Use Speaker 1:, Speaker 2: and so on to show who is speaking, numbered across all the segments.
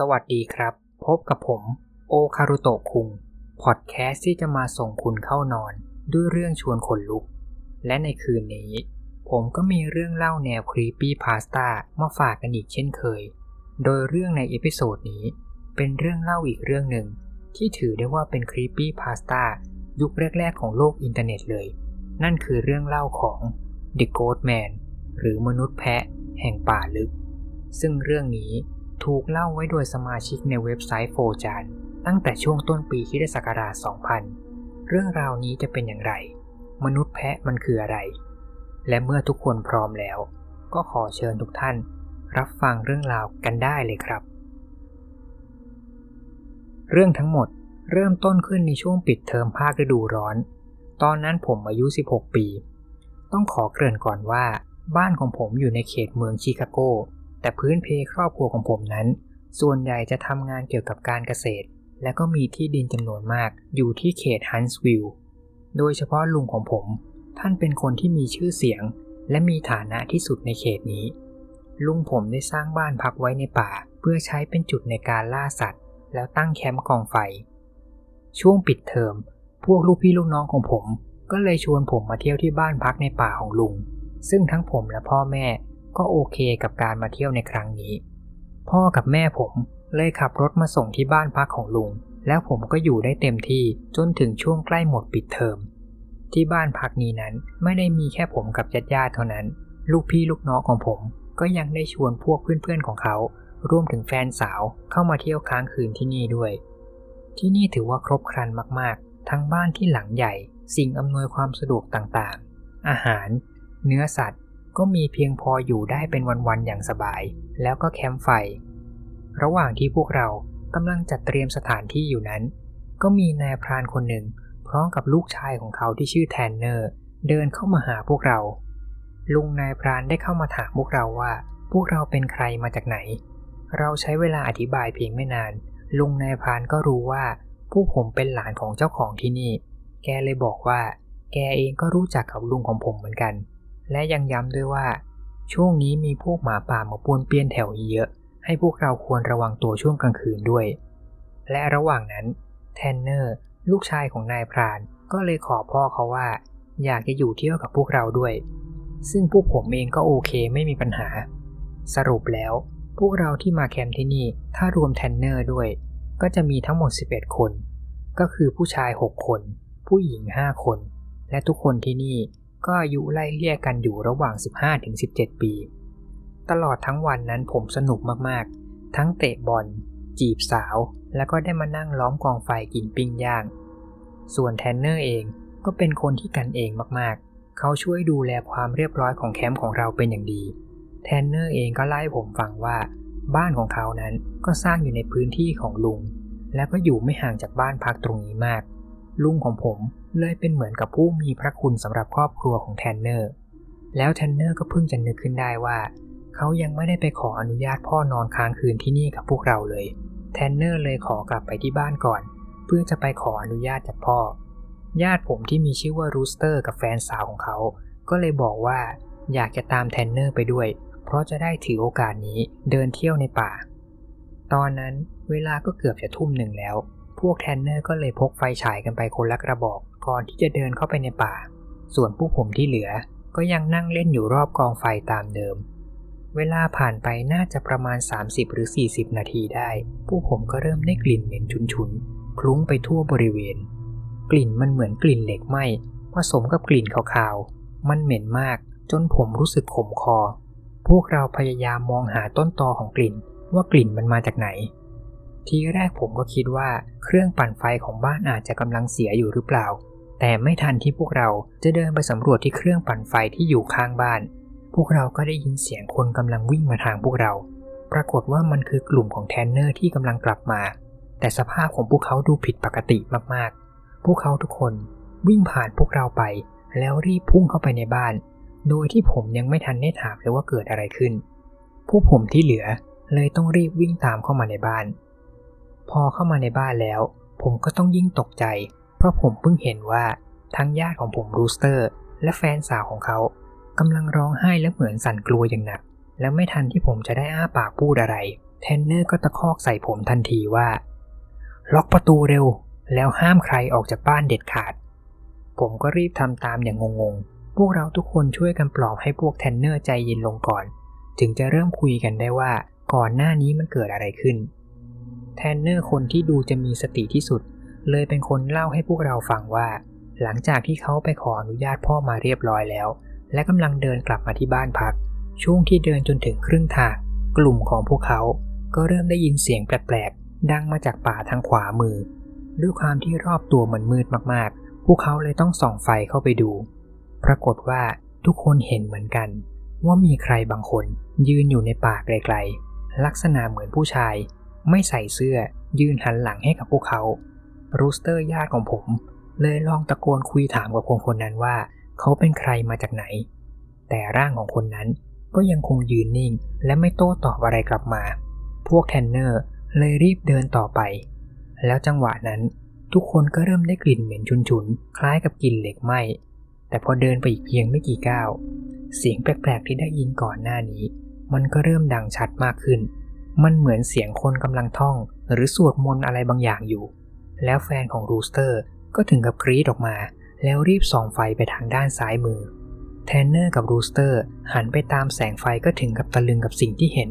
Speaker 1: สวัสดีครับ พบกับผม โอคารุโตะคุง พอดแคสต์ที่จะมาส่งคุณเข้านอนด้วยเรื่องชวนขนลุก และในคืนนี้ ผมก็มีเรื่องเล่าแนว creepypasta มาฝากกันอีกเช่นเคย โดยเรื่องใน episode นี้ เป็นเรื่องเล่าอีกเรื่องหนึ่ง ที่ถือได้ว่าเป็น creepypasta ยุคแรก ๆ ของโลกอินเทอร์เน็ตเลย นั่นคือเรื่องเล่าของ The Goatman หรือมนุษย์แพะแห่งป่าลึก ซึ่งเรื่องนี้ ถูกเล่าไว้โดยสมาชิกในเว็บไซต์โฟจานตั้งแต่ช่วงต้นปีคิศักราช 2000 เรื่องราวนี้จะเป็นอย่างไร มนุษย์แพะมันคืออะไร และเมื่อทุกคนพร้อมแล้ว ก็ขอเชิญทุกท่าน รับฟังเรื่องราวกันได้เลยครับ เรื่องทั้งหมดเริ่มต้นขึ้นในช่วงปิดเทอมภาคฤดูร้อน ตอนนั้นผมอายุ 16 ปี ต้องขอเกริ่นก่อนว่า บ้านของผมอยู่ในเขตเมืองชิคาโก แต่พื้นเพครอบครัวของผมนั้น ส่วนใหญ่จะทำงานเกี่ยวกับการเกษตร และก็มีที่ดินจำนวนมากอยู่ที่เขตฮันส์วิลล์โดยเฉพาะลุงของผม ท่านเป็นคนที่มีชื่อเสียง และมีฐานะที่สุดในเขตนี้ ลุงผมได้สร้างบ้านพักไว้ในป่า เพื่อใช้เป็นจุดในการล่าสัตว์ แล้วตั้งแคมป์กองไฟ ช่วงปิดเทอม พวกลูกพี่ลูกน้องของผม ก็เลยชวนผมมาเที่ยวที่บ้านพักในป่าของลุง ซึ่งทั้งผมและพ่อแม่ ก็โอเคกับการมาเที่ยวในครั้งนี้ พ่อกับแม่ผมเลยขับรถมาส่งที่บ้านพักของลุง แล้วผมก็อยู่ได้เต็มที่จนถึงช่วงใกล้หมดปิดเทอม ที่บ้านพักนี้นั้นไม่ได้มีแค่ผมกับญาติญาติเท่านั้น ลูกพี่ลูกน้องของผมก็ยังได้ชวนพวกเพื่อนๆของเขารวมถึงแฟนสาวเข้ามาเที่ยวค้างคืนที่นี่ด้วย ที่นี่ถือว่าครบครันมากๆ ทั้งบ้านที่หลังใหญ่ สิ่งอำนวยความสะดวกต่างๆ อาหาร เนื้อสัตว์ ก็มีเพียงพออยู่ได้เป็นวันๆอย่างสบาย แล้วก็แคมป์ไฟ ระหว่างที่พวกเรากำลังจัดเตรียมสถานที่อยู่นั้น ก็มีนายพรานคนหนึ่ง พร้อมกับลูกชายของเขาที่ชื่อแทนเนอร์ เดินเข้ามาหาพวกเรา ลุงนายพรานได้เข้ามาถามพวกเราว่า พวกเราเป็นใครมาจากไหน เราใช้เวลาอธิบายเพียงไม่นาน ลุงนายพรานก็รู้ว่าผู้ผมเป็นหลานของเจ้าของที่นี่ แกเลยบอกว่า แกเองก็รู้จักกับลุงของผมเหมือนกัน และยังย้ำด้วยว่า ช่วงนี้มีพวกหมาป่ามาป้วนเปี้ยนแถวเยอะ ให้พวกเราควรระวังตัวช่วงกลางคืนด้วย และระหว่างนั้นแทนเนอร์ลูกชายของนายพรานก็เลยขอพ่อเขาว่า อยากจะอยู่เที่ยวกับพวกเราด้วย ซึ่งพวกผมเองก็โอเคไม่มีปัญหา สรุปแล้ว พวกเราที่มาแคมป์ที่นี่ถ้ารวมแทนเนอร์ด้วย ก็จะมีทั้งหมด 11 คน ก็คือผู้ชาย 6 คน ผู้หญิง 5 คน และทุกคนที่นี่ ก็อายุไล่เลี่ยกันอยู่ระหว่าง 15-17 ปี ตลอดทั้งวันนั้นผมสนุกมากๆ ทั้งเตะบอล จีบสาว แล้วก็ได้มานั่งล้อมกองไฟกินปิ้งย่าง ส่วนแทนเนอร์เองก็เป็นคนที่กันเองมากๆ เขาช่วยดูแลความเรียบร้อยของแคมป์ของเราเป็นอย่างดี แทนเนอร์เองก็เล่าให้ผมฟังว่าบ้านของเขานั้นก็สร้างอยู่ในพื้นที่ของลุง แล้วก็อยู่ไม่ห่างจากบ้านพักตรงนี้มาก ลุงของผม เลยเป็นเหมือนกับผู้มีพระคุณสำหรับครอบครัวของแทนเนอร์ แล้วแทนเนอร์ก็เพิ่งจะนึกขึ้นได้ว่าเขายังไม่ได้ไปขออนุญาตพ่อนอนค้างคืนที่นี่กับพวกเราเลย แทนเนอร์เลยขอกลับไปที่บ้านก่อน เพื่อจะไปขออนุญาตจากพ่อ ญาติผมที่มีชื่อว่ารูสเตอร์กับแฟนสาวของเขา ก็เลยบอกว่าอยากจะตามแทนเนอร์ไปด้วย เพราะจะได้ถือโอกาสนี้เดินเที่ยวในป่า ตอนนั้นเวลาก็เกือบจะทุ่มหนึ่งแล้ว พวกแทนเนอร์ก็เลยพกไฟฉายกันไปคนละกระบอกก่อนที่จะเดินเข้าไปในป่า ส่วนผู้ผมที่เหลือก็ยังนั่งเล่นอยู่รอบกองไฟตามเดิม เวลาผ่านไปน่าจะประมาณ 30 หรือ 40 นาทีได้ ผู้ผมก็เริ่มได้กลิ่นเหม็นฉุนๆ คลุ้งไปทั่วบริเวณ กลิ่นมันเหมือนกลิ่นเหล็กไหม้ผสมกับกลิ่นขาวๆ มันเหม็นมากจนผมรู้สึกขมคอ พวกเราพยายามมองหาต้นตอของกลิ่นว่ากลิ่นมันมาจากไหน ทีแรกผมก็คิดว่าเครื่องปั่นไฟของบ้านอาจจะกำลังเสียอยู่หรือเปล่า แต่ไม่ทันที่พวกเราจะเดินไปสำรวจที่เครื่องปั่นไฟที่อยู่ข้างบ้าน พวกเราก็ได้ยินเสียงคนกำลังวิ่งมาทางพวกเรา ปรากฏว่ามันคือกลุ่มของแทนเนอร์ที่กำลังกลับมา แต่สภาพของพวกเขาดูผิดปกติมากๆ พวกเขาทุกคนวิ่งผ่านพวกเราไป แล้วรีบพุ่งเข้าไปในบ้าน โดยที่ผมยังไม่ทันได้ถามเลยว่าเกิดอะไรขึ้น พวกผมที่เหลือเลยต้องรีบวิ่งตามเข้ามาในบ้าน พอเข้ามาในบ้านแล้ว ผมก็ต้องยิ่งตกใจ เพราะผมเพิ่งเห็นว่าทั้งญาติของผมรูสเตอร์ และแฟนสาวของเขากำลังร้องไห้และเหมือนสั่นกลัวอย่างหนัก และไม่ทันที่ผมจะได้อ้าปากพูดอะไรแทนเนอร์ก็ตะคอกใส่ผมทันทีว่า ล็อกประตูเร็ว แล้วห้ามใครออกจากบ้านเด็ดขาด ผมก็รีบทำตามอย่างงงๆ พวกเราทุกคนช่วยกันปลอบให้พวกแทนเนอร์ใจเย็นลงก่อนถึงจะเริ่มคุยกันได้ว่าก่อนหน้านี้มันเกิดอะไรขึ้น แทนเนอร์คนที่ดูจะมีสติที่สุด เลยเป็นคนเล่าให้พวกเราฟังว่า หลังจากที่เขาไปขออนุญาตพ่อมาเรียบร้อยแล้ว และกำลังเดินกลับมาที่บ้านพัก ช่วงที่เดินจนถึงครึ่งทางกลุ่มของพวกเขา ก็เริ่มได้ยินเสียงแปลกๆ ดังมาจากป่าทางขวามือ ด้วยความที่รอบตัวมันมืดมากๆ พวกเขาเลยต้องส่องไฟเข้าไปดู ปรากฏว่าทุกคนเห็นเหมือนกัน ว่ามีใครบางคนยืนอยู่ในป่าไกลๆ ลักษณะเหมือนผู้ชาย ไม่ใส่เสื้อยืนหันหลังให้กับพวกเขารูสเตอร์ญาติของผม เลยลองตะโกนคุยถามกับคนคนนั้นว่า เขาเป็นใครมาจากไหน แต่ร่างของคนนั้นก็ยังคงยืนนิ่ง และไม่โต้ตอบอะไรกลับมา พวกแทนเนอร์เลยรีบเดินต่อไป แล้วจังหวะนั้น ทุกคนก็เริ่มได้กลิ่นเหม็นฉุนๆ คล้ายกับกลิ่นเหล็กไหม้แต่พอเดินไปอีกเพียงไม่กี่ก้าว เสียงแปลกๆที่ได้ยินก่อนหน้านี้ มันก็เริ่มดังชัดมากขึ้น มันเหมือนเสียงคนกำลังท่อง หรือสวดมนต์อะไรบางอย่างอยู่ แล้วแฟนของรูสเตอร์ก็ถึงกับกรี๊ดออกมา แล้วรีบส่องไฟไปทางด้านซ้ายมือ แทนเนอร์กับรูสเตอร์หันไปตามแสงไฟก็ถึงกับตะลึงกับสิ่งที่เห็น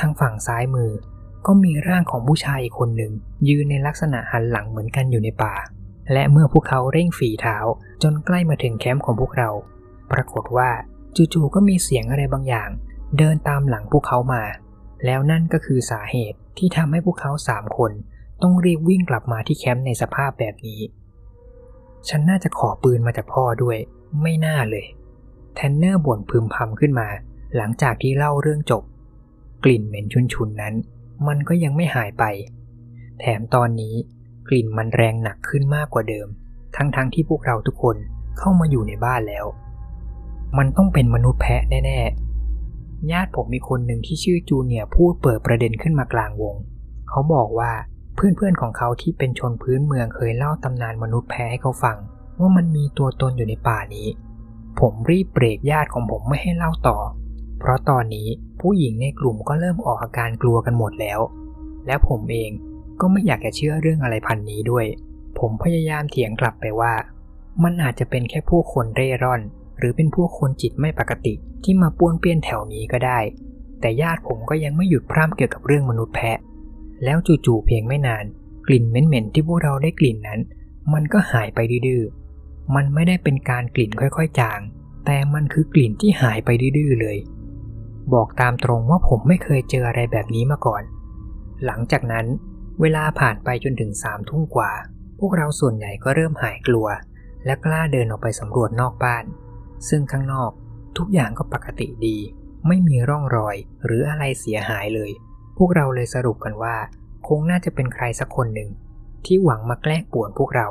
Speaker 1: ทางฝั่งซ้ายมือ ก็มีร่างของผู้ชายอีกคนหนึ่ง ยืนในลักษณะหันหลังเหมือนกันอยู่ในป่า และเมื่อพวกเขาเร่งฝีเท้าจนใกล้มาถึงแคมป์ของพวกเรา ปรากฏว่าจู่ๆก็มีเสียงอะไรบางอย่าง เดินตามหลังพวกเขามา แล้วนั่นก็คือสาเหตุที่ทำให้พวกเขาสามคนต้องรีบวิ่งกลับมาที่แคมป์ในสภาพแบบนี้ ฉันน่าจะขอปืนมาจากพ่อด้วย ไม่น่าเลย แทนเนอร์บ่นพึมพำขึ้นมา หลังจากที่เล่าเรื่องจบ กลิ่นเหม็นชุนๆนั้น มันก็ยังไม่หายไป แถมตอนนี้กลิ่นมันแรงหนักขึ้นมากกว่าเดิม ทั้งๆทที่พวกเราทุกคนเข้ามาอยู่ในบ้านแล้ว มันต้องเป็นมนุษย์แพะแน่ๆ ญาติผมมีคนหนึ่งที่ชื่อจูเนียพูดเปิดประเด็นขึ้นมากลางวง เขาบอกว่าเพื่อนๆของเขาที่เป็นชนพื้นเมืองเคยเล่าตำนานมนุษย์แพะให้เขาฟัง ว่ามันมีตัวตนอยู่ในป่านี้ ผมรีบเบรกญาติของผมไม่ให้เล่าต่อ เพราะตอนนี้ผู้หญิงในกลุ่มก็เริ่มออกอาการกลัวกันหมดแล้ว และผมเองก็ไม่อยากจะเชื่อเรื่องอะไรพันนี้ด้วย ผมพยายามเถียงกลับไปว่า มันอาจจะเป็นแค่ผู้คนเร่ร่อน หรือเป็นผู้คนจิตไม่ปกติที่มาป้วนเปี้ยนแถวนี้ก็ได้ แต่ญาติผมก็ยังไม่หยุดพร่ำเกี่ยวกับเรื่องมนุษย์แพะ แล้วจู่ๆเพียงไม่นาน กลิ่นเหม็นๆที่พวกเราได้กลิ่นนั้น มันก็หายไปดื้อมันไม่ได้เป็นการกลิ่นค่อยๆ จาง แต่มันคือกลิ่นที่หายไปดื้อเลย บอกตามตรงว่าผมไม่เคยเจออะไรแบบนี้มาก่อน หลังจากนั้น เวลาผ่านไปจนถึงสามทุ่มกว่า พวกเราส่วนใหญ่ก็เริ่มหายกลัว และกล้าเดินออกไปสำรวจนอกบ้าน ซึ่งข้างนอกทุกอย่างก็ปกติดี ไม่มีร่องรอยหรืออะไรเสียหายเลย พวกเราเลยสรุปกันว่า คงน่าจะเป็นใครสักคนหนึ่ง ที่หวังมาแกล้งป่วนพวกเรา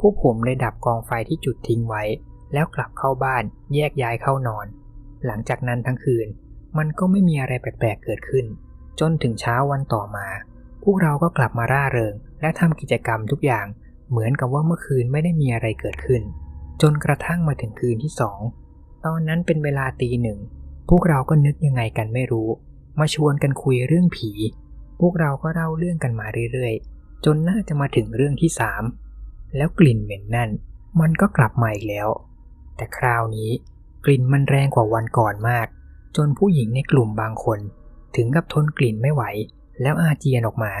Speaker 1: พวกผมเลยดับกองไฟที่จุดทิ้งไว้ แล้วกลับเข้าบ้านแยกย้ายเข้านอน หลังจากนั้นทั้งคืน มันก็ไม่มีอะไรแปลกๆเกิดขึ้น จนถึงเช้าวันต่อมา พวกเราก็กลับมาร่าเริง และทำกิจกรรมทุกอย่าง เหมือนกับว่าเมื่อคืนไม่ได้มีอะไรเกิดขึ้น จนกระทั่งมาถึงคืนที่สอง ตอนนั้นเป็นเวลาตีหนึ่ง พวกเราก็นึกยังไงกันไม่รู้ มาชวนกันคุยเรื่องผี พวกเราก็เล่าเรื่องกันมาเรื่อยๆ จนน่าจะมาถึงเรื่องที่สาม แล้วกลิ่นเหม็นนั่น มันก็กลับมาอีกแล้ว แต่คราวนี้ กลิ่นมันแรงกว่าวันก่อนมาก จนผู้หญิงในกลุ่มบางคน ถึงกับทนกลิ่นไม่ไหว แล้วอาเจียนออกมา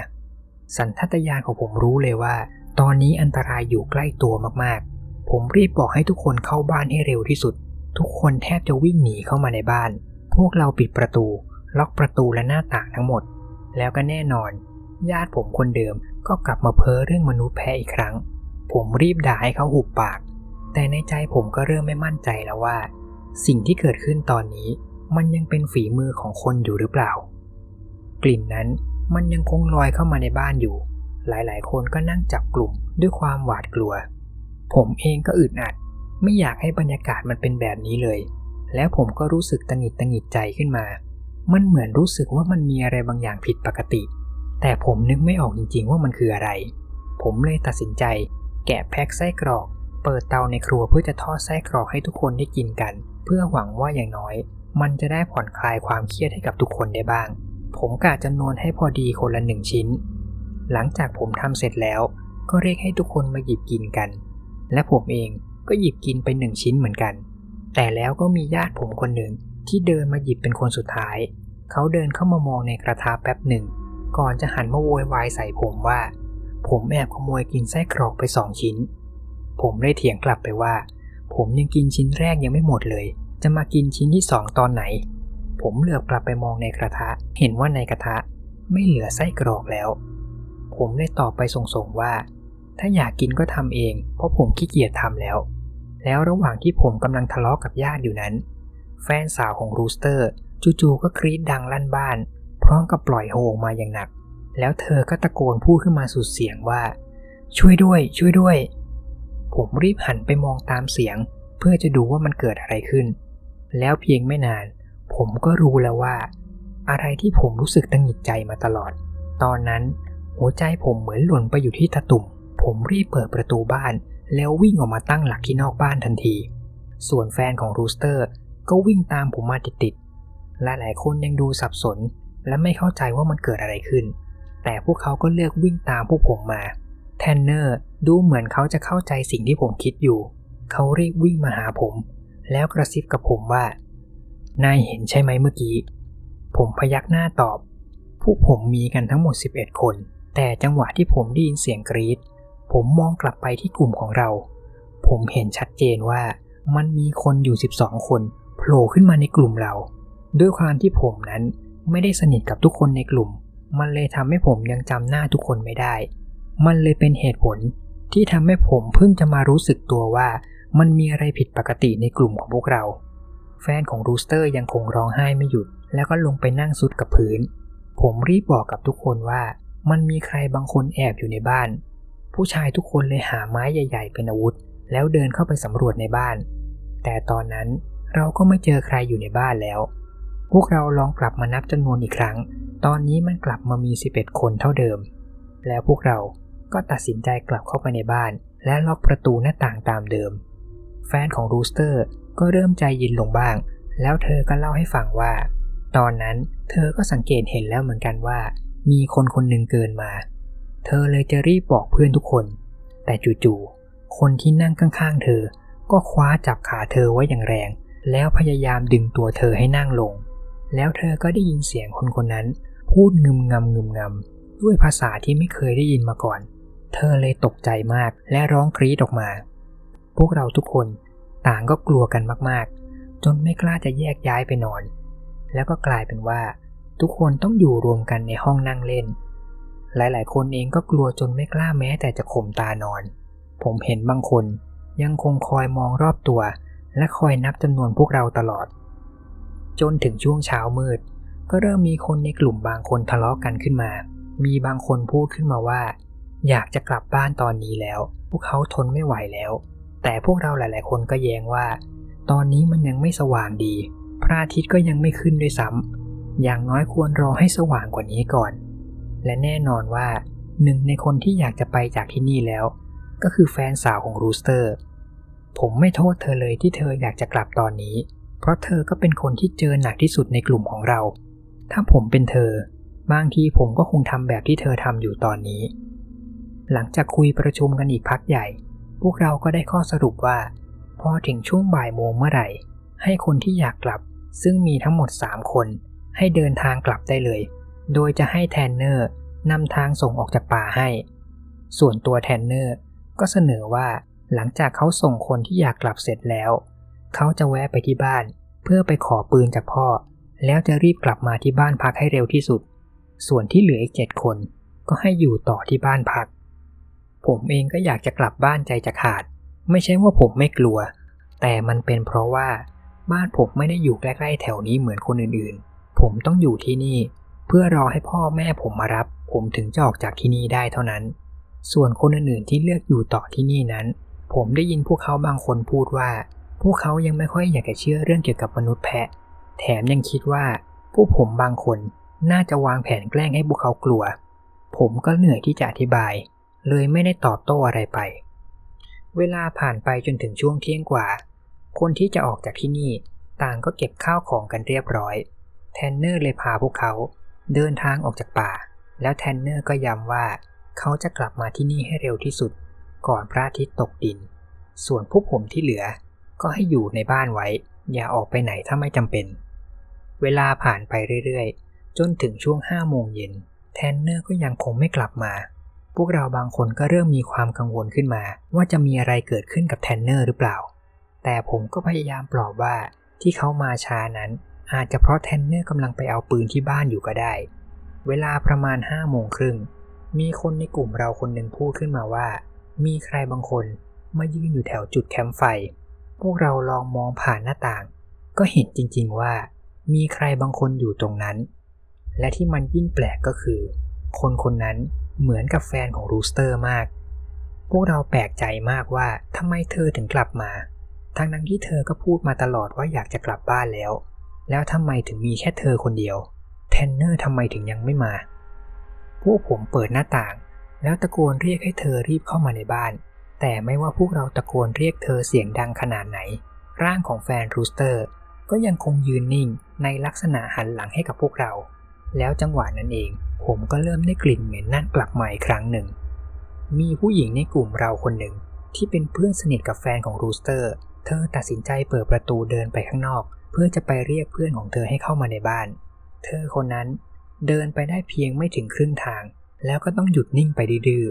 Speaker 1: สันทัตยานของผมรู้เลยว่า ตอนนี้อันตรายอยู่ใกล้ตัวมากๆ ผมรีบบอกให้ทุกคนเข้าบ้านให้เร็วที่สุด ทุกคนแทบจะวิ่งหนีเข้ามาในบ้าน พวกเราปิดประตู ล็อกประตูและหน้าต่างทั้งหมด แล้วก็แน่นอน ญาติผมคนเดิมก็กลับมาเพ้อเรื่องมนุษย์แพ้อีกครั้ง ผมรีบด่าให้เขาหุบปาก แต่ในใจผมก็เริ่มไม่มั่นใจแล้วว่า สิ่งที่เกิดขึ้นตอนนี้ มันยังเป็นฝีมือของคนอยู่หรือเปล่า กลิ่นนั้นมันยังคงลอยเข้ามาในบ้านอยู่ หลายๆ คนก็นั่งจับกลุ่มด้วยความหวาดกลัว ผมเองก็อึดอัด ไม่อยากให้บรรยากาศมันเป็นแบบนี้เลย แล้วผมก็รู้สึกตังหิดตังหิดใจขึ้นมา มันเหมือนรู้สึกว่ามันมีอะไรบางอย่างผิดปกติ แต่ผมนึกไม่ออกจริงๆ ว่ามันคืออะไร ผมเลยตัดสินใจ แกะแพ็คไส้กรอก เปิดเตาในครัวเพื่อจะทอดไส้กรอกให้ทุกคนได้กินกัน เพื่อหวังว่าอย่างน้อย มันจะได้ผ่อนคลายความเครียดให้กับทุกคนได้บ้าง ผมกะจำนวนให้พอดีคนละหนึ่งชิ้น หลังจากผมทำเสร็จแล้วก็เรียกให้ทุกคนมาหยิบกินกัน และผมเองก็หยิบกินไปหนึ่งชิ้นเหมือนกัน แต่แล้วก็มีญาติผมคนหนึ่งที่เดินมาหยิบเป็นคนสุดท้าย เขาเดินเข้ามามองในกระทะแป๊บหนึ่ง ก่อนจะหันมาโวยวายใส่ผมว่า ผมแอบขโมยกินไส้กรอกไปสองชิ้น ผมได้เถียงกลับไปว่า ผมยังกินชิ้นแรกยังไม่หมดเลย จะมากินชิ้นที่สองตอนไหน ผมเหลือบกลับไปมองในกระทะ เห็นว่าในกระทะไม่เหลือไส้กรอกแล้ว ผมเลยตอบไปส่งๆว่า ถ้าอยากกินก็ทำเอง เพราะผมขี้เกียจทำแล้ว แล้วระหว่างที่ผมกำลังทะเลาะกับญาติอยู่นั้น แฟนสาวของรูสเตอร์จู่ๆก็กรี๊ดดังลั่นบ้าน พร้อมกับปล่อยโฮมาอย่างหนัก แล้วเธอก็ตะโกนพูดขึ้นมาสุดเสียงว่า ช่วยด้วย ช่วยด้วย ผมรีบหันไปมองตามเสียง เพื่อจะดูว่ามันเกิดอะไรขึ้น แล้วเพียงไม่นาน ผมก็รู้แล้วว่า อะไรที่ผมรู้สึกตั้งหิดใจมาตลอด ตอนนั้นหัวใจผมเหมือนหล่นไปอยู่ที่ตะตุ่ม ผมรีบเปิดประตูบ้าน แล้ววิ่งออกมาตั้งหลักที่นอกบ้านทันที ส่วนแฟนของรูสเตอร์ก็วิ่งตามผมมาติดๆและหลายคนยังดูสับสน และไม่เข้าใจว่ามันเกิดอะไรขึ้น แต่พวกเขาก็เลือกวิ่งตามพวกผมมาแทนเนอร์ดูเหมือนเขาจะเข้าใจสิ่งที่ผมคิดอยู่ เขารีบวิ่งมาหาผม แล้วกระซิบกับผมว่า นายเห็นใช่ไหมเมื่อกี้ ผมพยักหน้าตอบ พวกผมมีกันทั้งหมด 11 คน แต่จังหวะที่ผมได้ยินเสียงกรีด ผมมองกลับไปที่กลุ่มของเรา ผมเห็นชัดเจนว่ามันมีคนอยู่ 12 คนโผล่ขึ้นมาในกลุ่มเรา ด้วยความที่ผมนั้นไม่ได้สนิทกับทุกคนในกลุ่ม มันเลยทำให้ผมยังจำหน้าทุกคนไม่ได้ มันเลยเป็นเหตุผลที่ทำให้ผมเพิ่งจะมารู้สึกตัวว่า มันมีอะไรผิดปกติในกลุ่มของพวกเรา แฟนของรูสเตอร์ยังคงร้องไห้ไม่หยุด แล้วก็ลงไปนั่งซุดกับพื้น ผมรีบบอกกับทุกคนว่า มันมีใครบางคนแอบอยู่ในบ้าน ผู้ชายทุกคนเลยหาไม้ใหญ่ ๆ เป็นอาวุธ แล้วเดินเข้าไปสำรวจในบ้าน แต่ตอนนั้นเราก็ไม่เจอใครอยู่ในบ้านแล้ว พวกเราลองกลับมานับจำนวนอีกครั้ง ตอนนี้มันกลับมามี 11 คนเท่าเดิม แล้วพวกเราก็ตัดสินใจกลับเข้าไปในบ้าน และล็อกประตูหน้าต่างตามเดิม แฟนของรูสเตอร์ก็เริ่มใจเย็นลงบ้าง แล้วเธอก็เล่าให้ฟังว่า ตอนนั้นเธอก็สังเกตเห็นแล้วเหมือนกันว่า มีคนคนหนึ่งเกินมา เธอเลยจะรีบบอกเพื่อนทุกคน แต่จู่ๆ คนที่นั่งข้างๆ เธอ ก็คว้าจับขาเธอไว้อย่างแรง แล้วพยายามดึงตัวเธอให้นั่งลง แล้วเธอก็ได้ยินเสียงคนคนนั้น พูดงึมงำงึมงำด้วยภาษาที่ไม่เคยได้ยินมาก่อน เธอเลยตกใจมากและร้องกรีดออกมา พวกเราทุกคนต่างก็กลัวกันมากๆ จนไม่กล้าจะแยกย้ายไปนอน แล้วก็กลายเป็นว่า ทุกคนต้องอยู่รวมกันในห้องนั่งเล่น หลายๆ คนเองก็กลัวจนไม่กล้าแม้แต่จะข่มตานอน ผมเห็นบางคนยังคงคอยมองรอบตัว และคอยนับจำนวนพวกเราตลอด จนถึงช่วงเช้ามืด ก็เริ่มมีคนในกลุ่มบางคนทะเลาะกันขึ้นมา มีบางคนพูดขึ้นมาว่า อยากจะกลับบ้านตอนนี้แล้ว พวกเขาทนไม่ไหวแล้ว แต่พวกเราหลาย ๆ คนก็แย้งว่า ตอนนี้มันยังไม่สว่างดี พระอาทิตย์ก็ยังไม่ขึ้นด้วยซ้ำอย่างน้อยควรรอให้สว่างกว่านี้ก่อน และแน่นอนว่าหนึ่งในคนที่อยากจะไปจากที่นี่แล้ว ก็คือแฟนสาวของรูสเตอร์ ผมไม่โทษเธอเลยที่เธออยากจะกลับตอนนี้ เพราะเธอก็เป็นคนที่เจอหนักที่สุดในกลุ่มของเรา ถ้าผมเป็นเธอบางทีผมก็คงทำแบบที่เธอทำอยู่ตอนนี้ หลังจากคุยประชุมกันอีกพักใหญ่ พวกเราก็ได้ข้อสรุปว่า พอถึงช่วงบ่ายโมงเมื่อไหร่ ให้คนที่อยากกลับ ซึ่งมีทั้งหมด 3 คน ให้เดินทางกลับได้เลย โดยจะให้แทนเนอร์นำทางส่งออกจากป่าให้ ส่วนตัวแทนเนอร์ก็เสนอว่าหลังจากเขาส่งคนที่อยากกลับเสร็จแล้ว เขาจะแวะไปที่บ้าน เพื่อไปขอปืนจากพ่อ แล้วจะรีบกลับมาที่บ้านพักให้เร็วที่สุด ส่วนที่เหลืออีกเจ็ดคน ก็ให้อยู่ต่อที่บ้านพัก ผมเองก็อยากจะกลับบ้านใจจะขาด ไม่ใช่ว่าผมไม่กลัว แต่มันเป็นเพราะว่าบ้านผมไม่ได้อยู่ใกล้ๆแถวนี้เหมือนคนอื่นๆ ผมต้องอยู่ที่นี่ เพื่อรอให้พ่อแม่ผมมารับ ผมถึงจะออกจากที่นี่ได้เท่านั้น ส่วนคนอื่นๆที่เลือกอยู่ต่อที่นี่นั้น ผมได้ยินพวกเขาบางคนพูดว่า พวกเขายังไม่ค่อยอยากจะเชื่อเรื่องเกี่ยวกับมนุษย์แพะ แถมยังคิดว่า พวกผมบางคนน่าจะวางแผนแกล้งให้พวกเขากลัว ผมก็เหนื่อยที่จะอธิบาย เลยไม่ได้ตอบโต้อะไรไป เวลาผ่านไปจนถึงช่วงเที่ยงกว่า คนที่จะออกจากที่นี่ต่างก็เก็บข้าวของกันเรียบร้อย แทนเนอร์เลยพาพวกเขา เดินทางออกจากป่า แล้วแทนเนอร์ก็ย้ำว่า เขาจะกลับมาที่นี่ให้เร็วที่สุด ก่อนพระอาทิตย์ตกดิน ส่วนพวกผมที่เหลือ ก็ให้อยู่ในบ้านไว้ อย่าออกไปไหนถ้าไม่จำเป็น เวลาผ่านไปเรื่อยๆ จนถึงช่วงห้าโมงเย็นแทนเนอร์ก็ยังคงไม่กลับมา พวกเราบางคนก็เริ่มมีความกังวลขึ้นมา ว่าจะมีอะไรเกิดขึ้นกับแทนเนอร์หรือเปล่า แต่ผมก็พยายามปลอบว่าที่เขามาช้านั้น อาจจะเพราะแทนเนอร์กำลังไปเอาปืนที่บ้านอยู่ก็ได้ เวลาประมาณห้าโมงครึ่ง มีคนในกลุ่มเราคนหนึ่งพูดขึ้นมาว่า มีใครบางคนมายืนอยู่แถวจุดแคมป์ไฟ พวกเราลองมองผ่านหน้าต่าง ก็เห็นจริงๆว่า มีใครบางคนอยู่ตรงนั้น และที่มันยิ่งแปลกก็คือ คนคนนั้นเหมือนกับแฟนของรูสเตอร์มาก พวกเราแปลกใจมากว่าทำไมเธอถึงกลับมา ทั้งนั้นที่เธอก็พูดมาตลอดว่าอยากจะกลับบ้านแล้ว แล้วทำไมถึงมีแค่เธอคนเดียวแทนเนอร์ทำไมถึงยังไม่มา พวกผมเปิดหน้าต่าง แล้วตะโกนเรียกให้เธอรีบเข้ามาในบ้าน แต่ไม่ว่าพวกเราตะโกนเรียกเธอเสียงดังขนาดไหน ร่างของแฟนรูสเตอร์ ก็ยังคงยืนนิ่งในลักษณะหันหลังให้กับพวกเรา แล้วจังหวะนั้นเอง ผมก็เริ่มได้กลิ่นเหม็นนั่นกลับมาอีกครั้งหนึ่ง มีผู้หญิงในกลุ่มเราคนหนึ่งที่เป็นเพื่อนสนิทกับแฟนของรูสเตอร์ เธอตัดสินใจเปิดประตูเดินไปข้างนอก เพื่อจะไปเรียกเพื่อนของเธอให้เข้ามาในบ้าน เธอคนนั้นเดินไปได้เพียงไม่ถึงครึ่งทาง แล้วก็ต้องหยุดนิ่งไปดื้อๆ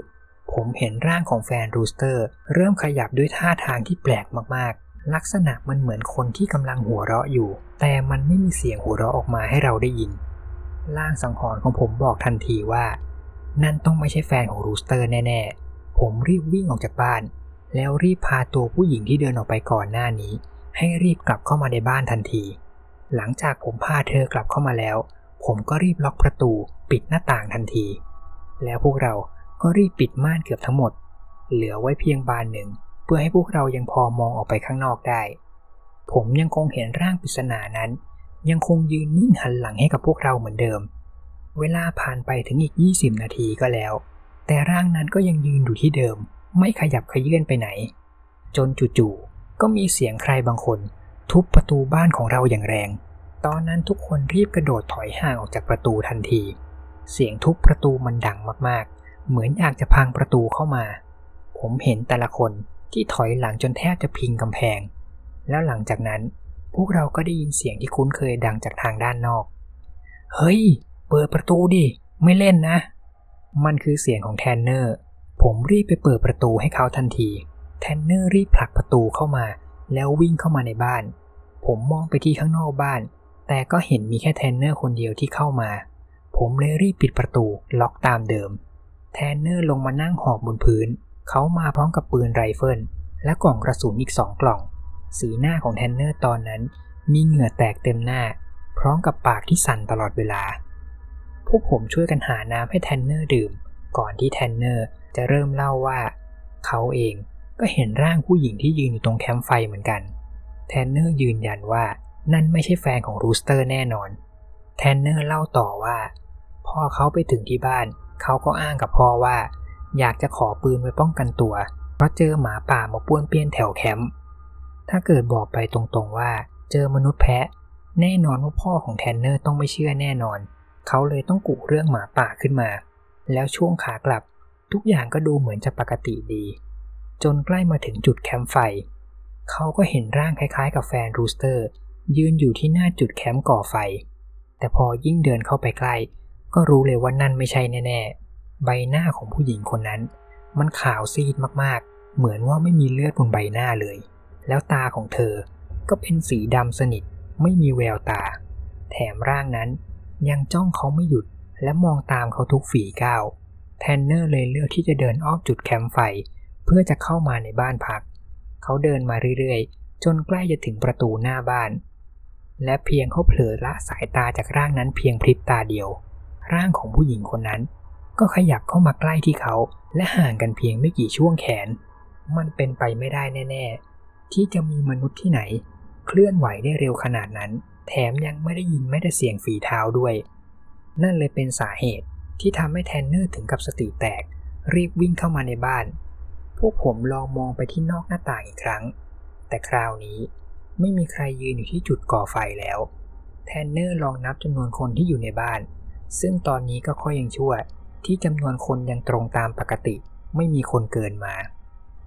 Speaker 1: ผมเห็นร่างของแฟนรูสเตอร์ เริ่มขยับด้วยท่าทางที่แปลกมากๆ ลักษณะมันเหมือนคนที่กำลังหัวเราะอยู่ แต่มันไม่มีเสียงหัวเราะออกมาให้เราได้ยินลางสังหรณ์ของผมบอกทันทีว่า นั่นต้องไม่ใช่แฟนของรูสเตอร์แน่ๆ ผมรีบวิ่งออกจากบ้าน แล้วรีบพาตัวผู้หญิงที่เดินออกไปก่อนหน้านี้ ให้รีบกลับเข้ามาในบ้านทันที หลังจากผมพาเธอกลับเข้ามาแล้ว ผมก็รีบล็อกประตูปิดหน้าต่างทันที แล้วพวกเราก็รีบปิดม่านเกือบทั้งหมด เหลือไว้เพียงบานหนึ่ง เพื่อให้พวกเรายังพอมองออกไปข้างนอกได้ ผมยังคงเห็นร่างปริศนานั้น ยังคงยืนนิ่งหันหลังให้กับพวกเราเหมือนเดิม เวลาผ่านไปถึงอีก 20 นาทีก็แล้ว แต่ร่างนั้นก็ยังยืนอยู่ที่เดิม ไม่ขยับขยื่นไปไหน จนจู่ๆ ก็มีเสียงใครบางคน ทุบประตูบ้านของเราอย่างแรง ตอนนั้นทุกคนรีบกระโดดถอยห่างออกจากประตูทันที เสียงทุบประตูมันดังมากๆ เหมือนอยากจะพังประตูเข้ามา ผมเห็นแต่ละคนที่ถอยหลังจนแทบจะพิงกำแพง แล้วหลังจากนั้น พวกเราก็ได้ยินเสียงที่คุ้นเคยดังจากทางด้านนอก เฮ้ย เปิดประตูดิ ไม่เล่นนะ มันคือเสียงของแทนเนอร์ ผมรีบไปเปิดประตูให้เขาทันที แทนเนอร์รีบผลักประตูเข้ามา แล้ววิ่งเข้ามาในบ้าน ผมมองไปที่ข้างนอกบ้าน แต่ก็เห็นมีแค่แทนเนอร์คนเดียวที่เข้ามา ผมเลยรีบปิดประตูล็อกตามเดิม แทนเนอร์ลงมานั่งหอบบนพื้น เขามาพร้อมกับปืนไรเฟิลและกล่องกระสุนอีกสองกล่อง สีหน้าของแทนเนอร์ตอนนั้น มีเหงื่อแตกเต็มหน้า พร้อมกับปากที่สั่นตลอดเวลา พวกผมช่วยกันหาน้ำให้แทนเนอร์ดื่ม ก่อนที่แทนเนอร์จะเริ่มเล่าว่า เขาเอง ก็เห็นร่างผู้หญิงที่ยืนอยู่ตรงแคมป์ไฟเหมือนกัน แทนเนอร์ยืนยันว่านั่นไม่ใช่แฟนของรูสเตอร์แน่นอน แทนเนอร์เล่าต่อว่า พอเขาไปถึงที่บ้าน เขาก็อ้างกับพ่อว่า อยากจะขอปืนไว้ป้องกันตัว เพราะเจอหมาป่ามาป้วนเปี้ยนแถวแคมป์ ถ้าเกิดบอกไปตรงๆว่า เจอมนุษย์แพะ แน่นอนว่าพ่อของแทนเนอร์ต้องไม่เชื่อแน่นอน เขาเลยต้องกุเรื่องหมาป่าขึ้นมา แล้วช่วงขากลับ ทุกอย่างก็ดูเหมือนจะปกติดี จนใกล้มาถึงจุดแคมป์ไฟ เขาก็เห็นร่างคล้ายๆ กับแฟนรูสเตอร์ ยืนอยู่ที่หน้าจุดแคมป์ก่อไฟ แต่พอยิ่งเดินเข้าไปใกล้ ก็รู้เลยว่านั่นไม่ใช่แน่ๆ ใบหน้าของผู้หญิงคนนั้น มันขาวซีดมากๆ เหมือนว่าไม่มีเลือดบนใบหน้าเลย แล้วตาของเธอก็เป็นสีดำสนิท ไม่มีแววตา แถมร่างนั้นยังจ้องเขาไม่หยุดและมองตามเขาทุกฝีก้าว แทนเนอร์เลยเลือกที่จะเดินอ้อมจุดแคมป์ไฟ เพื่อจะเข้ามาในบ้านพัก เขาเดินมาเรื่อยๆ จนใกล้จะถึงประตูหน้าบ้าน และเพียงเขาเผลอละสายตาจากร่างนั้นเพียงพริบตาเดียว ร่างของผู้หญิงคนนั้น ก็ขยับเข้ามาใกล้ที่เขาและห่างกันเพียงไม่กี่ช่วงแขน มันเป็นไปไม่ได้แน่ ๆ ที่จะมีมนุษย์ที่ไหน เคลื่อนไหวได้เร็วขนาดนั้น แถมยังไม่ได้ยินไม่ได้เสียงฝีเท้าด้วย นั่นเลยเป็นสาเหตุที่ทำให้แทนเนอร์ถึงกับสติแตก รีบวิ่งเข้ามาในบ้าน พวกผมลองมองไปที่นอกหน้าต่างอีกครั้ง แต่คราวนี้ไม่มีใครยืนอยู่ที่จุดก่อไฟแล้ว แทนเนอร์ลองนับจำนวนคนที่อยู่ในบ้าน ซึ่งตอนนี้ก็ค่อยยังชั่ว ที่จำนวนคนยังตรงตามปกติ ไม่มีคนเกินมา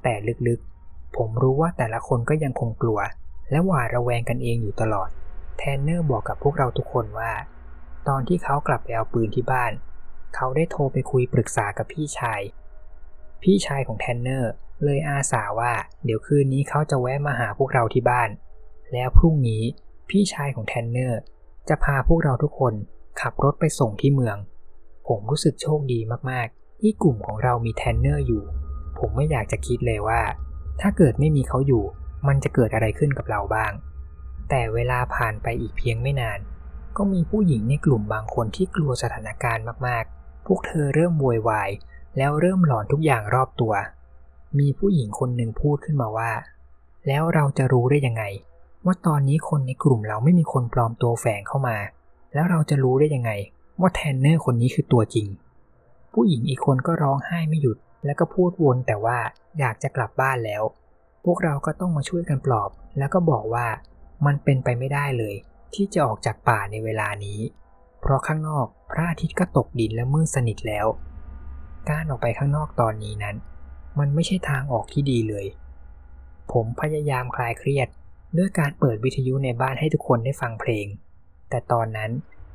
Speaker 1: แต่ลึกๆ ผมรู้ว่าแต่ละคนก็ยังคงกลัว และหวาดระแวงกันเองอยู่ตลอด แทนเนอร์บอกกับพวกเราทุกคนว่า ตอนที่เขากลับไปเอาปืนที่บ้าน เขาได้โทรไปคุยปรึกษากับพี่ชาย พี่ชายของแทนเนอร์เลยอาสาว่าเดี๋ยวคืนนี้เขาจะแวะมาหาพวกเราที่บ้าน แล้วพรุ่งนี้พี่ชายของแทนเนอร์จะพาพวกเราทุกคนขับรถไปส่งที่เมือง ผมรู้สึกโชคดีมากๆ ที่กลุ่มของเรามีแทนเนอร์อยู่ ผมไม่อยากจะคิดเลยว่า ถ้าเกิดไม่มีเขาอยู่ มันจะเกิดอะไรขึ้นกับเราบ้าง แต่เวลาผ่านไปอีกเพียงไม่นาน ก็มีผู้หญิงในกลุ่มบางคนที่กลัวสถานการณ์มากๆ พวกเธอเริ่มโวยวาย แล้วเริ่มหลอนทุกอย่างรอบตัว มีผู้หญิงคนหนึ่งพูดขึ้นมาว่า แล้วเราจะรู้ได้ยังไง ว่าตอนนี้คนในกลุ่มเราไม่มีคนปลอมตัวแฝงเข้ามา แล้วเราจะรู้ได้ยังไง ว่าแทนเนอร์คนนี้คือตัวจริง ผู้หญิงอีกคนก็ร้องไห้ไม่หยุด แล้วก็พูดวนแต่ว่าอยากจะกลับบ้านแล้ว พวกเราก็ต้องมาช่วยกันปลอบ แล้วก็บอกว่ามันเป็นไปไม่ได้เลย ที่จะออกจากป่าในเวลานี้ เพราะข้างนอกพระอาทิตย์ก็ตกดินและมืดสนิทแล้ว การออกไปข้างนอกตอนนี้นั้น มันไม่ใช่ทางออกที่ดีเลย ผมพยายามคลายเครียดด้วยการเปิดวิทยุในบ้านให้ทุกคนได้ฟังเพลง แต่ตอนนั้น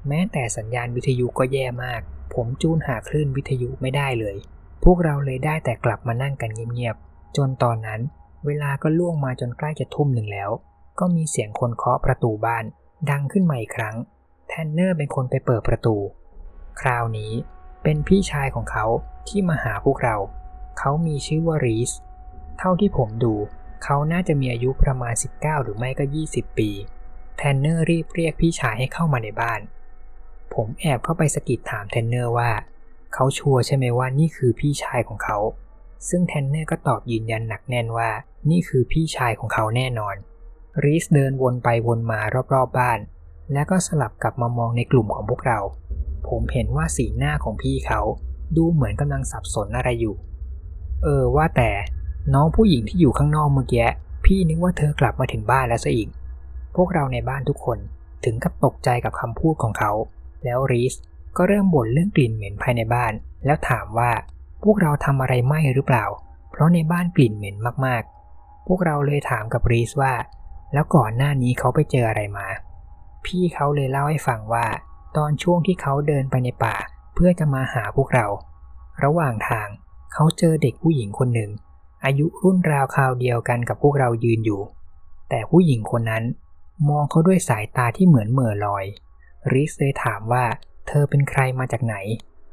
Speaker 1: แม้แต่สัญญาณวิทยุก็แย่มาก ผมจูนหาคลื่นวิทยุไม่ได้เลย พวกเราเลยได้แต่กลับมานั่งกันเงียบๆ จนตอนนั้นเวลาก็ล่วงมาจนใกล้จะทุ่มหนึ่งแล้ว ก็มีเสียงคนเคาะประตูบ้าน ดังขึ้นมาอีกครั้ง แทนเนอร์เป็นคนไปเปิดประตู คราวนี้เป็นพี่ชายของเขา ที่มาหาพวกเรา เขามีชื่อว่ารีส เท่าที่ผมดู เขาน่าจะมีอายุประมาณ 19 หรือไม่ก็ 20 ปี แทนเนอร์รีบเรียกพี่ชายให้เข้ามาในบ้าน ผมแอบเข้าไปสะกิดถามแทนเนอร์ว่า เขา sure ใช่ไหมว่านี่คือพี่ชายของเขา ซึ่งแทนเนอร์ก็ตอบยืนยันหนักแน่นว่า นี่คือพี่ชายของเขาแน่นอน รีสเดินวนไปวนมารอบๆ บ้าน แล้วก็สลับกลับมามองในกลุ่มของพวกเรา ผมเห็นว่าสีหน้าของพี่เขา ดูเหมือนกำลังสับสนอะไรอยู่ เออว่าแต่น้องผู้หญิงที่อยู่ข้างนอกเมื่อกี้พี่นึกว่าเธอกลับมาถึงบ้านแล้วซะอีก พวกเราในบ้านทุกคนถึงกับตกใจกับคำพูดของเขา แล้วรีสก็เริ่มบ่นเรื่องกลิ่นเหม็นภายในบ้าน แล้วถามว่าพวกเราทำอะไรไหมหรือเปล่า เพราะในบ้านกลิ่นเหม็นมากๆ พวกเราเลยถามกับรีสว่า แล้วก่อนหน้านี้เขาไปเจออะไรมา พี่เขาเลยเล่าให้ฟังว่า ตอนช่วงที่เขาเดินไปในป่า เพื่อจะมาหาพวกเรา ระหว่างทางเขาเจอเด็กผู้หญิงคนหนึ่ง อายุรุ่นราวคราวเดียวกันกับพวกเรายืนอยู่ แต่ผู้หญิงคนนั้นมองเขาด้วยสายตาที่เหมือนเหม่อลอย ริสเลยถามว่าเธอเป็นใครมาจากไหน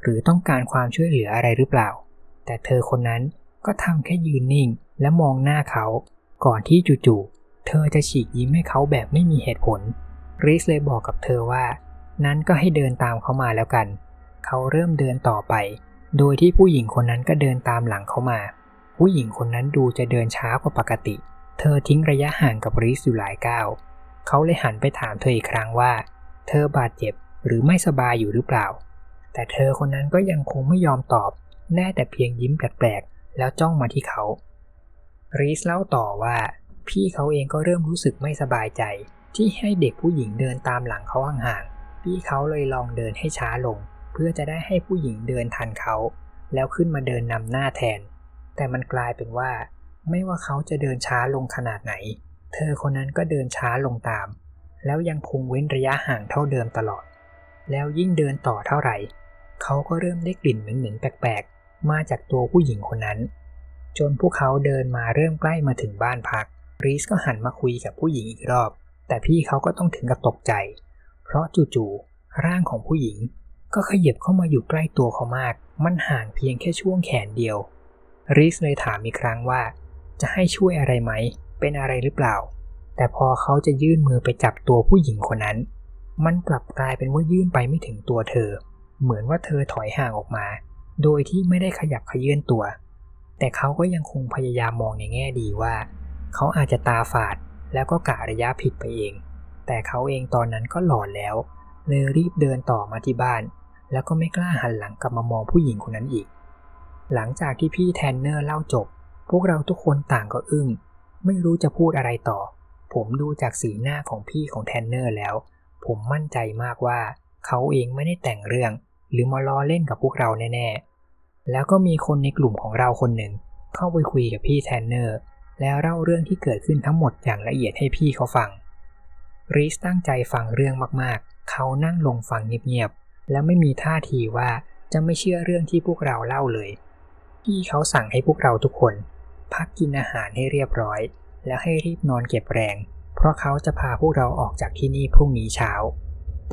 Speaker 1: หรือต้องการความช่วยเหลืออะไรหรือเปล่า แต่เธอคนนั้นก็ทำแค่ยืนนิ่งและมองหน้าเขา ก่อนที่จู่ๆเธอจะฉีกยิ้มให้เขาแบบไม่มีเหตุผลริสเลยบอกกับเธอว่า นั้นก็ให้เดินตามเขามาแล้วกัน เขาเริ่มเดินต่อไป โดยที่ผู้หญิงคนนั้นก็เดินตามหลังเขามา ผู้หญิงคนนั้นดูจะเดินช้ากว่าปกติ เธอทิ้งระยะห่างกับริสอยู่หลายก้าวเขาเลยหันไปถามเธออีกครั้งว่า เธอบาดเจ็บหรือไม่สบายอยู่หรือเปล่า แต่เธอคนนั้นก็ยังคงไม่ยอมตอบ แน่แต่เพียงยิ้มแปลกๆ แล้วจ้องมาที่เขารีสเล่าต่อว่า พี่เขาเองก็เริ่มรู้สึกไม่สบายใจ ที่ให้เด็กผู้หญิงเดินตามหลังเขาห่างๆ พี่เขาเลยลองเดินให้ช้าลง เพื่อจะได้ให้ผู้หญิงเดินทันเขา แล้วขึ้นมาเดินนำหน้าแทน แต่มันกลายเป็นว่า ไม่ว่าเขาจะเดินช้าลงขนาดไหน เธอคนนั้นก็เดินช้าลงตาม แล้วยังคงเว้นระยะห่างเท่าเดิมตลอด แล้วยิ่งเดินต่อเท่าไหร่ เขาก็เริ่มได้กลิ่นเหม็นๆแปลกๆ มาจากตัวผู้หญิงคนนั้น จนพวกเขาเดินมาเริ่มใกล้มาถึงบ้านพักรีสก็หันมาคุยกับผู้หญิงอีกรอบ แต่พี่เขาก็ต้องถึงกับตกใจ เพราะจู่ๆร่างของผู้หญิง ก็ขยับเข้ามาอยู่ใกล้ตัวเขามาก มันห่างเพียงแค่ช่วงแขนเดียวรีสเลยถามอีกครั้งว่า จะให้ช่วยอะไรไหม เป็นอะไรหรือเปล่า แต่พอเขาจะยื่นมือไปจับตัวผู้หญิงคนนั้น มันกลับกลายเป็นว่ายื่นไปไม่ถึงตัวเธอ เหมือนว่าเธอถอยห่างออกมา โดยที่ไม่ได้ขยับขยื่นตัว แต่เขาก็ยังคงพยายามมองในแง่ดีว่า เขาอาจจะตาฝาดแล้วก็กะระยะผิดไปเอง แต่เขาเองตอนนั้นก็หลอนแล้วเลยรีบเดินต่อมาที่บ้าน แล้วก็ไม่กล้าหันหลังกลับมามองผู้หญิงคนนั้นอีก หลังจากที่พี่แทนเนอร์เล่าจบ พวกเราทุกคนต่างก็อึ้ง ไม่รู้จะพูดอะไรต่อ ผมดูจากสีหน้าของพี่ของแทนเนอร์แล้ว ผมมั่นใจมากว่า เขาเองไม่ได้แต่งเรื่อง หรือมาล้อเล่นกับพวกเราแน่ๆ แล้วก็มีคนในกลุ่มของเราคนหนึ่ง เข้าไปคุยกับพี่แทนเนอร์แล้วเล่าเรื่องที่เกิดขึ้นทั้งหมดอย่างละเอียดให้พี่เขาฟังรีสตั้งใจฟังเรื่องมากๆ เขานั่งลงฟังเงียบๆ และไม่มีท่าทีว่าจะไม่เชื่อเรื่องที่พวกเราเล่าเลย พี่เขาสั่งให้พวกเราทุกคน พักกินอาหารให้เรียบร้อย แล้วให้รีบนอนเก็บแรง เพราะเขาจะพาพวกเราออกจากที่นี่พรุ่งนี้เช้า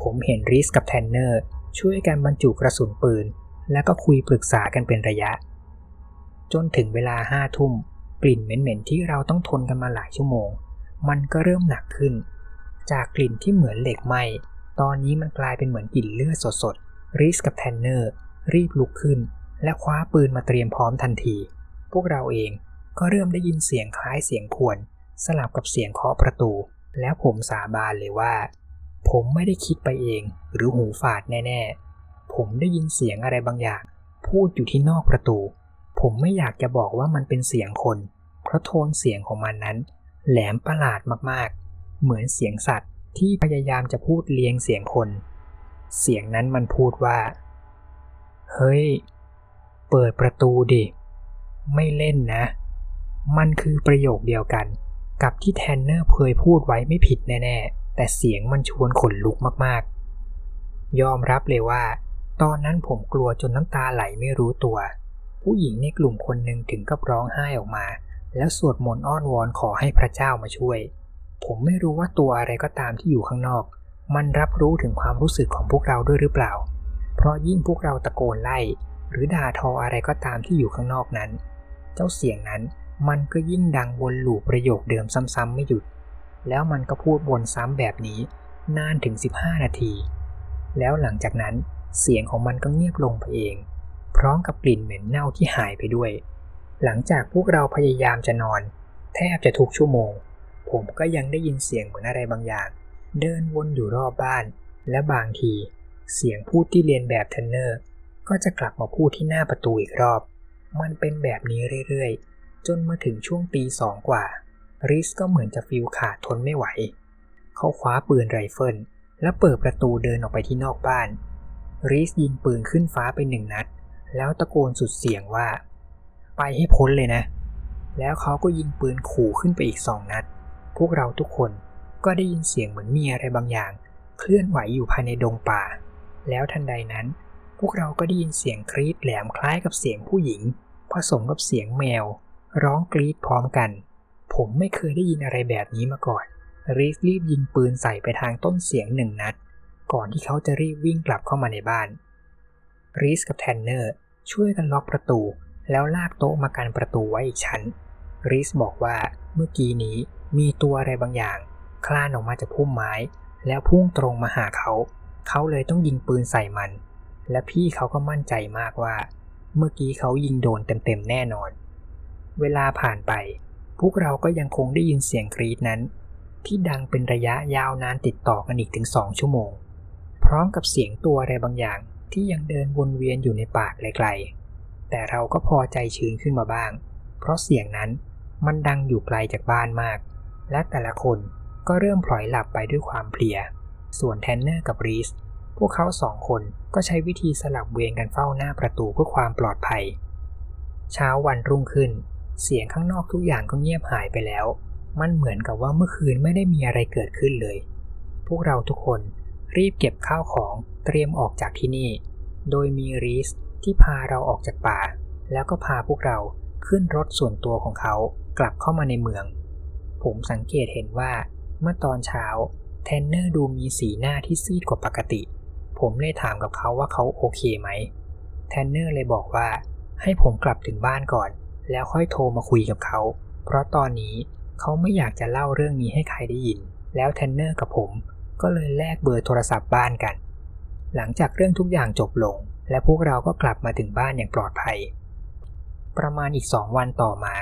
Speaker 1: ผมเห็นริสกับแทนเนอร์ ช่วยกันบรรจุกระสุนปืน แล้วก็คุยปรึกษากันเป็นระยะ จนถึงเวลาห้าทุ่ม กลิ่นเหม็นๆที่เราต้องทนกันมาหลายชั่วโมง มันก็เริ่มหนักขึ้น จากกลิ่นที่เหมือนเหล็กไหม ตอนนี้มันกลายเป็นเหมือนกลิ่นเลือดสดๆ ริสกับแทนเนอร์ รีบลุกขึ้น และคว้าปืนมาเตรียมพร้อมทันที พวกเราเองก็เริ่มได้ยินเสียงคล้ายเสียงขวน สลับกับเสียงเคาะประตู แล้วผมสาบานเลยว่า ผมไม่ได้คิดไปเองหรือหูฝาดแน่ๆ ผมได้ยินเสียงอะไรบางอย่าง พูดอยู่ที่นอกประตู ผมไม่อยากจะบอกว่ามันเป็นเสียงคน เพราะโทนเสียงของมันนั้น แหลมประหลาดมากๆ เหมือนเสียงสัตว์ ที่พยายามจะพูดเลียงเสียงคน เสียงนั้นมันพูดว่า เฮ้ย เปิดประตูดิ ไม่เล่นนะ มันคือประโยคเดียวกัน กับที่แทนเนอร์เคยพูดไว้ไม่ผิดแน่ๆ แต่เสียงมันชวนขนลุกมากๆ ยอมรับเลยว่า ตอนนั้นผมกลัวจนน้ำตาไหลไม่รู้ตัว ผู้หญิงในกลุ่มคนหนึ่งถึงกับร้องไห้ออกมา แล้วสวดมนต์อ้อนวอนขอให้พระเจ้ามาช่วย ผมไม่รู้ว่าตัวอะไรก็ตามที่อยู่ข้างนอก มันรับรู้ถึงความรู้สึกของพวกเราด้วยหรือเปล่า เพราะยิ่งพวกเราตะโกนไล่ หรือด่าทออะไรก็ตามที่อยู่ข้างนอกนั้น เจ้าเสียงนั้นมันก็ยิ่งดังวนลูปประโยคเดิมซ้ำๆไม่หยุด แล้วมันก็พูดวนซ้ำแบบนี้ นานถึง 15 นาที แล้วหลังจากนั้นเสียงของมันก็เงียบลงไปเอง พร้อมกับกลิ่นเหม็นเน่าที่หายไปด้วย หลังจากพวกเราพยายามจะนอน แทบจะทุกชั่วโมง ผมก็ยังได้ยินเสียงเหมือนอะไรบางอย่าง เดินวนอยู่รอบบ้าน และบางที เสียงพูดที่เรียนแบบเทนเนอร์ ก็จะกลับมาพูดที่หน้าประตูอีกรอบ มันเป็นแบบนี้เรื่อยๆ จนมาถึงช่วงตีสองกว่า ริสก็เหมือนจะฟิลขาดทนไม่ไหว เขาคว้าปืนไรเฟิลและเปิดประตูเดินออกไปที่นอกบ้าน รีสยิงปืนขึ้นฟ้าไปหนึ่งนัด แล้วตะโกนสุดเสียงว่า ไปให้พ้นเลยนะ แล้วเขาก็ยิงปืนขู่ขึ้นไปอีกสองนัด พวกเราทุกคนก็ได้ยินเสียงเหมือนมีอะไรบางอย่าง เคลื่อนไหวอยู่ภายในดงป่า แล้วทันใดนั้น พวกเราก็ได้ยินเสียงกรี๊ดแหลมคล้ายกับเสียงผู้หญิง ผสมกับเสียงแมว ร้องกรีดพร้อมกัน ผมไม่เคยได้ยินอะไรแบบนี้มาก่อนรีสรีบยิงปืนใส่ไปทางต้นเสียงหนึ่งนัด ก่อนที่เขาจะรีบวิ่งกลับเข้ามาในบ้านรีสกับแทนเนอร์ช่วยกันล็อกประตู แล้วลากโต๊ะมากันประตูไว้อีกชั้นรีสบอกว่าเมื่อกี้นี้ มีตัวอะไรบางอย่าง คลานออกมาจากพุ่มไม้ แล้วพุ่งตรงมาหาเขา เขาเลยต้องยิงปืนใส่มัน และพี่เขาก็มั่นใจมากว่า เมื่อกี้เขายิงโดนเต็มๆแน่นอน เวลาผ่านไป พวกเราก็ยังคงได้ยินเสียงกรีดนั้น ที่ดังเป็นระยะยาวนานติดต่อกันอีกถึงสองชั่วโมง พร้อมกับเสียงตัวอะไรบางอย่างที่ยังเดินวนเวียนอยู่ในป่าไกลๆ แต่เราก็พอใจชื้นขึ้นมาบ้าง เพราะเสียงนั้นมันดังอยู่ไกลจากบ้านมาก และแต่ละคนก็เริ่มพลอยหลับไปด้วยความเพลีย ส่วนแทนเนอร์กับรีสพวกเขาสองคนก็ใช้วิธีสลับเวรกันเฝ้าหน้าประตูเพื่อความปลอดภัย เช้าวันรุ่งขึ้น เสียงข้างนอกทุกอย่างก็เงียบหายไปแล้ว มันเหมือนกับว่าเมื่อคืนไม่ได้มีอะไรเกิดขึ้นเลย พวกเราทุกคนรีบเก็บข้าวของเตรียมออกจากที่นี่ โดยมีรีสที่พาเราออกจากป่า แล้วก็พาพวกเราขึ้นรถส่วนตัวของเขากลับเข้ามาในเมือง ผมสังเกตเห็นว่า เมื่อตอนเช้าแทนเนอร์ดูมีสีหน้าที่ซีดกว่าปกติ ผมเลยถามกับเขาว่าเขาโอเคไหมแทนเนอร์เลยบอกว่า ให้ผมกลับถึงบ้านก่อน แล้วค่อยโทรมาคุยกับเขา เพราะตอนนี้เขาไม่อยากจะเล่าเรื่องนี้ให้ใครได้ยิน แล้วแทนเนอร์กับผมก็เลยแลกเบอร์โทรศัพท์บ้านกัน หลังจากเรื่องทุกอย่างจบลง และพวกเราก็กลับมาถึงบ้านอย่างปลอดภัย ประมาณอีกสองวันต่อมา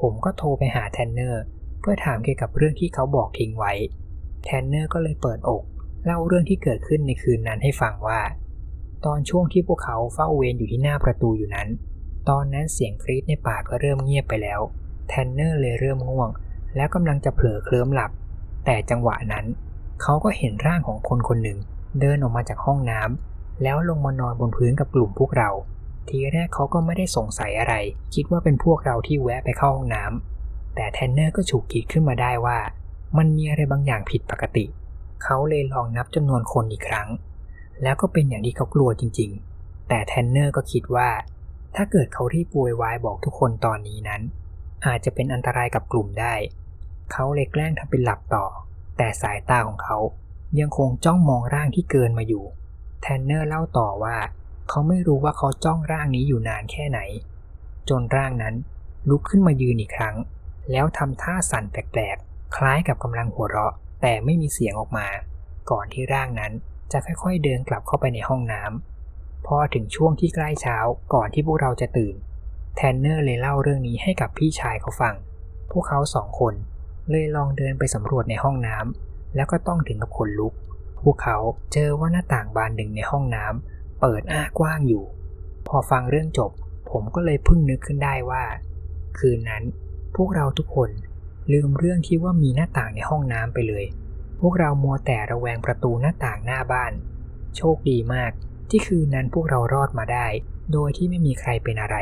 Speaker 1: ผมก็โทรไปหาแทนเนอร์ เพื่อถามเกี่ยวกับเรื่องที่เขาบอกทิ้งไว้ แทนเนอร์ก็เลยเปิดอกเล่าเรื่องที่เกิดขึ้นในคืนนั้นให้ฟังว่า ตอนช่วงที่พวกเขาเฝ้าเวรอยู่ที่หน้าประตูอยู่นั้น ตอนนั้นเสียงกรี๊ดในป่าก็เริ่มเงียบไปแล้ว แทนเนอร์เลยเริ่มง่วง แล้วกำลังจะเผลอเคลิ้มหลับ แต่จังหวะนั้น เขาก็เห็นร่างของคนคนหนึ่ง เดินออกมาจากห้องน้ำแล้วลงมานอนบนพื้นกับกลุ่มพวกเรา ทีแรกเขาก็ไม่ได้สงสัยอะไร คิดว่าเป็นพวกเราที่แวะไปเข้าห้องน้ำ แต่แทนเนอร์ก็ฉุกคิดขึ้นมาได้ว่า มันมีอะไรบางอย่างผิดปกติ เขาเลยลองนับจำนวนคนอีกครั้ง แล้วก็เป็นอย่างที่เขากลัวจริง ๆ แต่แทนเนอร์ก็คิดว่า ถ้าเกิดเขาที่ป่วยวายบอกทุกคนตอนนี้นั้น อาจจะเป็นอันตรายกับกลุ่มได้ เขาเลยแกล้งทำเป็นหลับต่อ แต่สายตาของเขายังคงจ้องมองร่างที่เกินมาอยู่ แทนเนอร์เล่าต่อว่า เขาไม่รู้ว่าเขาจ้องร่างนี้อยู่นานแค่ไหน จนร่างนั้นลุกขึ้นมายืนอีกครั้ง แล้วทำท่าสั่นแปลกๆ คล้ายกับกำลังหัวเราะ แต่ไม่มีเสียงออกมา ก่อนที่ร่างนั้นจะค่อยๆเดินกลับเข้าไปในห้องน้ำำพอถึงช่วงที่ใกล้เช้าก่อนที่พวกเราจะตื่น แทนเนอร์เลยเล่าเรื่องนี้ให้กับพี่ชายเขาฟัง พวกเขาสองคนเลยลองเดินไปสำรวจในห้องน้ำแล้วก็ต้องถึงกับขนลุก พวกเขาเจอว่าหน้าต่างบานหนึ่งในห้องน้ำเปิดอ้ากว้างอยู่ พอฟังเรื่องจบ ผมก็เลยพิ่งนึกขึ้นได้ว่า คืนนั้น พวกเราทุกคนลืมเรื่องที่ว่ามีหน้าต่างในห้องน้ำไปเลย พวกเรามัวแต่ระแวงประตูหน้าต่างหน้าบ้าน โชคดีมากที่คืนนั้นพวกเรารอดมาได้ โดยที่ไม่มีใครเป็นอะไร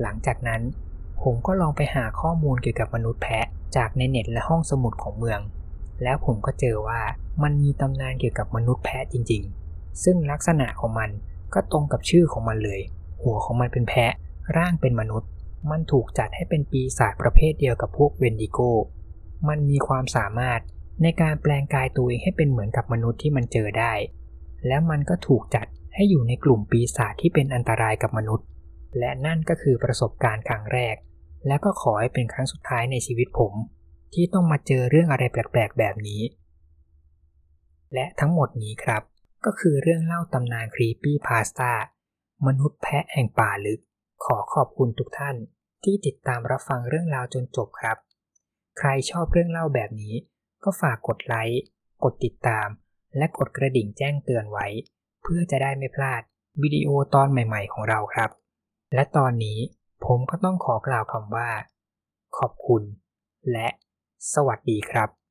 Speaker 1: หลังจากนั้น ผมก็ลองไปหาข้อมูลเกี่ยวกับมนุษย์แพะจากในเน็ตและห้องสมุดของเมือง แล้วผมก็เจอว่ามันมีตำนานเกี่ยวกับมนุษย์แพะจริง ๆ ซึ่งลักษณะของมันก็ตรงกับชื่อของมันเลย หัวของมันเป็นแพะ ร่างเป็นมนุษย์ มันถูกจัดให้เป็นปีศาจประเภทเดียวกับพวกเวนดิโก มันมีความสามารถในการแปลงกายตัวเองให้เป็นเหมือนกับมนุษย์ที่มันเจอได้ แล้วมันก็ถูกจัดให้อยู่ในกลุ่มปีศาจที่เป็นอันตรายกับมนุษย์ และนั่นก็คือประสบการณ์ครั้งแรก และก็ขอให้เป็นครั้งสุดท้ายในชีวิตผม ที่ต้องมาเจอเรื่องอะไรแปลกๆ แบบนี้ และทั้งหมดนี้ครับ ก็คือเรื่องเล่าตำนานครีปี้พาสต้ามนุษย์แพะแห่งป่าลึก ขอขอบคุณทุกท่านที่ติดตามรับฟังเรื่องราวจนจบครับ ใครชอบเรื่องเล่าแบบนี้ ก็ฝากกดไลค์ กดติดตาม และกดกระดิ่งแจ้งเตือนไว้ เพื่อจะได้ไม่พลาดวิดีโอตอนใหม่ๆของเราครับ และตอนนี้ผมก็ต้องขอกล่าวคำว่า ขอบคุณ และ สวัสดีครับ